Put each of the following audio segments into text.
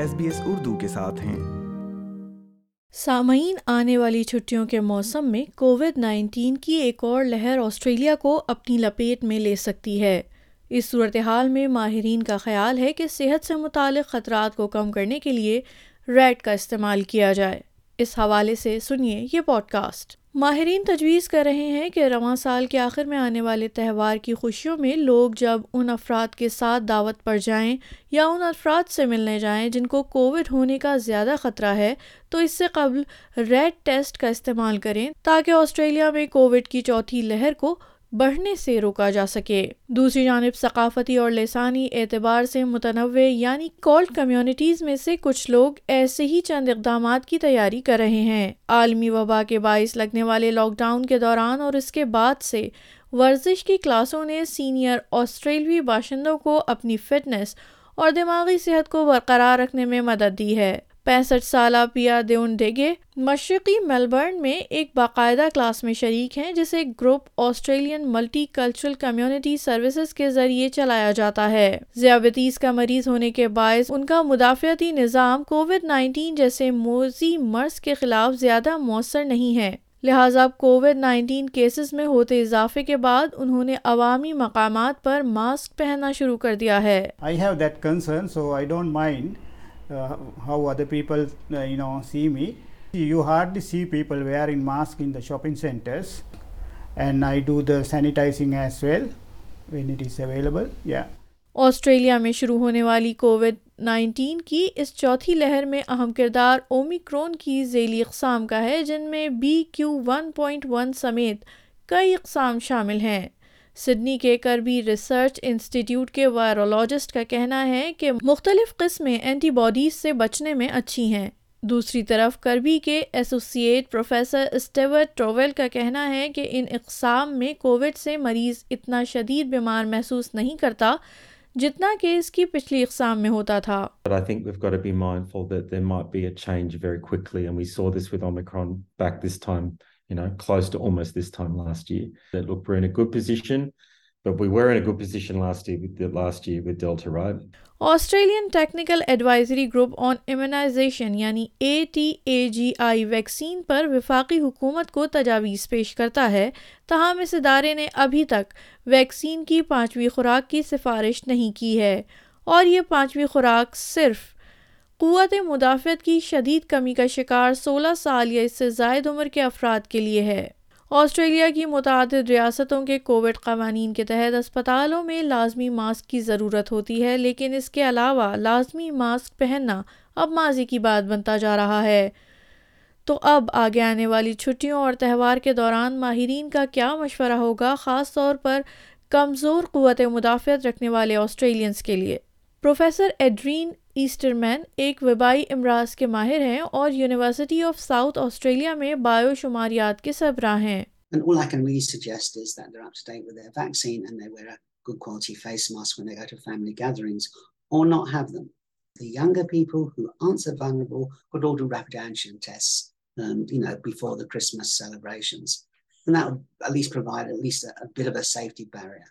S B S Urdu کے ساتھ ہیں۔ سامعین، آنے والی چھٹیوں کے موسم میں کووڈ نائنٹین کی ایک اور لہر آسٹریلیا کو اپنی لپیٹ میں لے سکتی ہے۔ اس صورتحال میں ماہرین کا خیال ہے کہ صحت سے متعلق خطرات کو کم کرنے کے لیے ریڈ کا استعمال کیا جائے۔ اس حوالے سے سنیے یہ پوڈ کاسٹ ماہرین تجویز کر رہے ہیں کہ رواں سال کے آخر میں آنے والے تہوار کی خوشیوں میں لوگ جب ان افراد کے ساتھ دعوت پر جائیں یا ان افراد سے ملنے جائیں جن کو کووڈ ہونے کا زیادہ خطرہ ہے، تو اس سے قبل ریڈ ٹیسٹ کا استعمال کریں تاکہ آسٹریلیا میں کووڈ کی چوتھی لہر کو بڑھنے سے روکا جا سکے۔ دوسری جانب، ثقافتی اور لسانی اعتبار سے متنوع یعنی کولڈ کمیونٹیز میں سے کچھ لوگ ایسے ہی چند اقدامات کی تیاری کر رہے ہیں۔ عالمی وبا کے باعث لگنے والے لاک ڈاؤن کے دوران اور اس کے بعد سے ورزش کی کلاسوں نے سینئر آسٹریلوی باشندوں کو اپنی فٹنس اور دماغی صحت کو برقرار رکھنے میں مدد دی ہے۔ پینسٹھ سالہ پیا دیون ڈیگے مشرقی میلبرن میں ایک باقاعدہ کلاس میں شریک ہیں جسے group Australian multicultural community services کے ذریعے چلایا جاتا ہے۔ ذیابطیس کا مریض ہونے کے باعث ان کا مدافعتی نظام کووڈ نائنٹین جیسے موزی مرض کے خلاف زیادہ مؤثر نہیں ہے۔ لہٰذا کووڈ نائنٹین کیسز میں ہوتے اضافے کے بعد انہوں نے عوامی مقامات پر ماسک پہننا شروع کر دیا ہے۔ Uh, how other people uh, you know see me you hardly see people wearing mask in the shopping centers and i do the sanitizing as well when it is available yeah Australia میں شروع ہونے والی Covid nineteen کی اس چوتھی لہر میں اہم کردار اومیکرون کی ذیلی اقسام کا ہے جن میں B Q one point one سمیت کئی اقسام شامل ہیں سڈنی کے کربی ریسرچ انسٹیٹیوٹ کے وائرولوجسٹ کا کہنا ہے کہ مختلف قسمیں اینٹی باڈیز سے بچنے میں اچھی ہیں۔ دوسری طرف کربی کے ایسوسیٹ پروفیسر اسٹیورٹ ٹرویل کا کہنا ہے کہ ان اقسام میں کووڈ سے مریض اتنا شدید بیمار محسوس نہیں کرتا جتنا کہ اس کی پچھلی اقسام میں ہوتا تھا۔ But I think we've got to be mindful that there might be a change very quickly and we saw this with Omicron back this time. You know, close to almost this time last year. That look, we're in a good position, but we were in a good position last year with the last year with Delta, right? Australian Technical Advisory Group on Immunisation یعنی A T A G I vaccine پر وفاقی حکومت کو تجاویز پیش کرتا ہے تاہم اس ادارے نے ابھی تک ویکسین کی پانچویں خوراک کی سفارش نہیں کی ہے اور یہ پانچویں خوراک صرف قوت مدافعت کی شدید کمی کا شکار سولہ سال یا اس سے زائد عمر کے افراد کے لیے ہے۔ آسٹریلیا کی متعدد ریاستوں کے کووڈ قوانین کے تحت اسپتالوں میں لازمی ماسک کی ضرورت ہوتی ہے، لیکن اس کے علاوہ لازمی ماسک پہننا اب ماضی کی بات بنتا جا رہا ہے۔ تو اب آگے آنے والی چھٹیوں اور تہوار کے دوران ماہرین کا کیا مشورہ ہوگا، خاص طور پر کمزور قوت مدافعت رکھنے والے آسٹریلینس کے لیے؟ پروفیسر ایڈرین ایسٹر مین ایک وبائی امراض کے ماہر ہیں اور یونیورسٹی آف ساؤتھ آسٹریلیا میں بایو شماریات کے سربراہ ہیں And all I can really suggest is that they're up to date with their vaccine and they wear a good quality face mask when they go to family gatherings or not have them. The younger people who aren't so vulnerable could all do rapid antigen tests, um, you know, before the Christmas celebrations. And that would at least provide at least a, a bit of a safety barrier.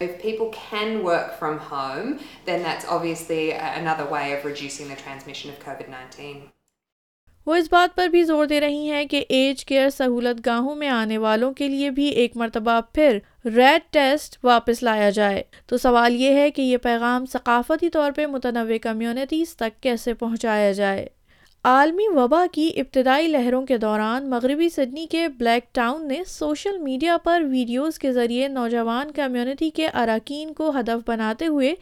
If people can work from home, then that's obviously another way of reducing the transmission of COVID-19. وہ اس بات پر بھی زور دے رہی ہیں کہ age care سہولت گاہوں میں آنے والوں کے لیے بھی ایک مرتبہ پھر ریڈ ٹیسٹ واپس لایا جائے تو سوال یہ ہے کہ یہ پیغام ثقافتی طور پہ متنوع کمیونٹیز تک کیسے پہنچایا جائے عالمی وبا کی ابتدائی لہروں کے دوران مغربی سڈنی کے بلیک ٹاؤن نے سوشل میڈیا پر ویڈیوز کے ذریعے نوجوان کمیونٹی کے اراکین کو ہدف بناتے ہوئے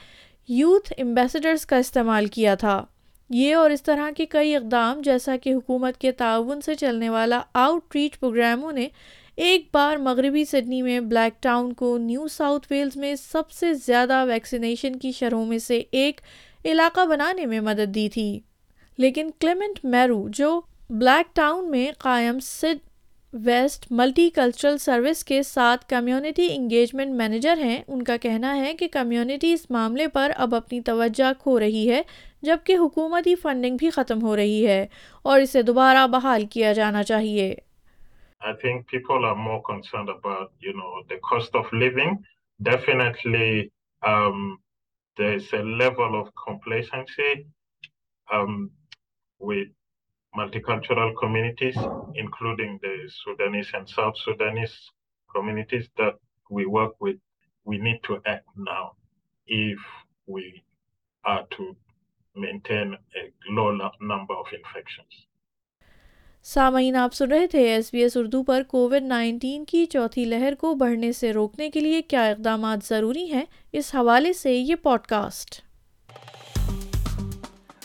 یوتھ ایمبیسڈرز کا استعمال کیا تھا۔ یہ اور اس طرح کے کئی اقدام جیسا کہ حکومت کے تعاون سے چلنے والا آؤٹ ریچ پروگراموں نے ایک بار مغربی سڈنی میں بلیک ٹاؤن کو نیو ساؤتھ ویلز میں سب سے زیادہ ویکسینیشن کی شرحوں میں سے ایک علاقہ بنانے میں مدد دی تھی۔ لیکن کلیمنٹ میرو جو بلیک ٹاؤن میں قائم سڈ ویسٹ ملٹی کلچرل سروس کے ساتھ کمیونٹی انگیجمنٹ مینیجر ہیں ان کا کہنا ہے کہ کمیونٹی اس معاملے پر اب اپنی توجہ کھو رہی ہے جبکہ حکومتی فنڈنگ بھی ختم ہو رہی ہے اور اسے دوبارہ بحال کیا جانا چاہیے I think people are more concerned about, you know, the cost of living. Definitely, um, there's a level of complacency um, with multicultural communities, including the Sudanese and South Sudanese communities that we work with. We need to act now if we are to maintain a low number of infections. سامعین آپ سن رہے تھے S B S Urdu پر Covid nineteen کی چوتھی لہر کو بڑھنے سے روکنے کے لیے کیا اقدامات ضروری ہیں اس حوالے سے یہ پوڈ کاسٹ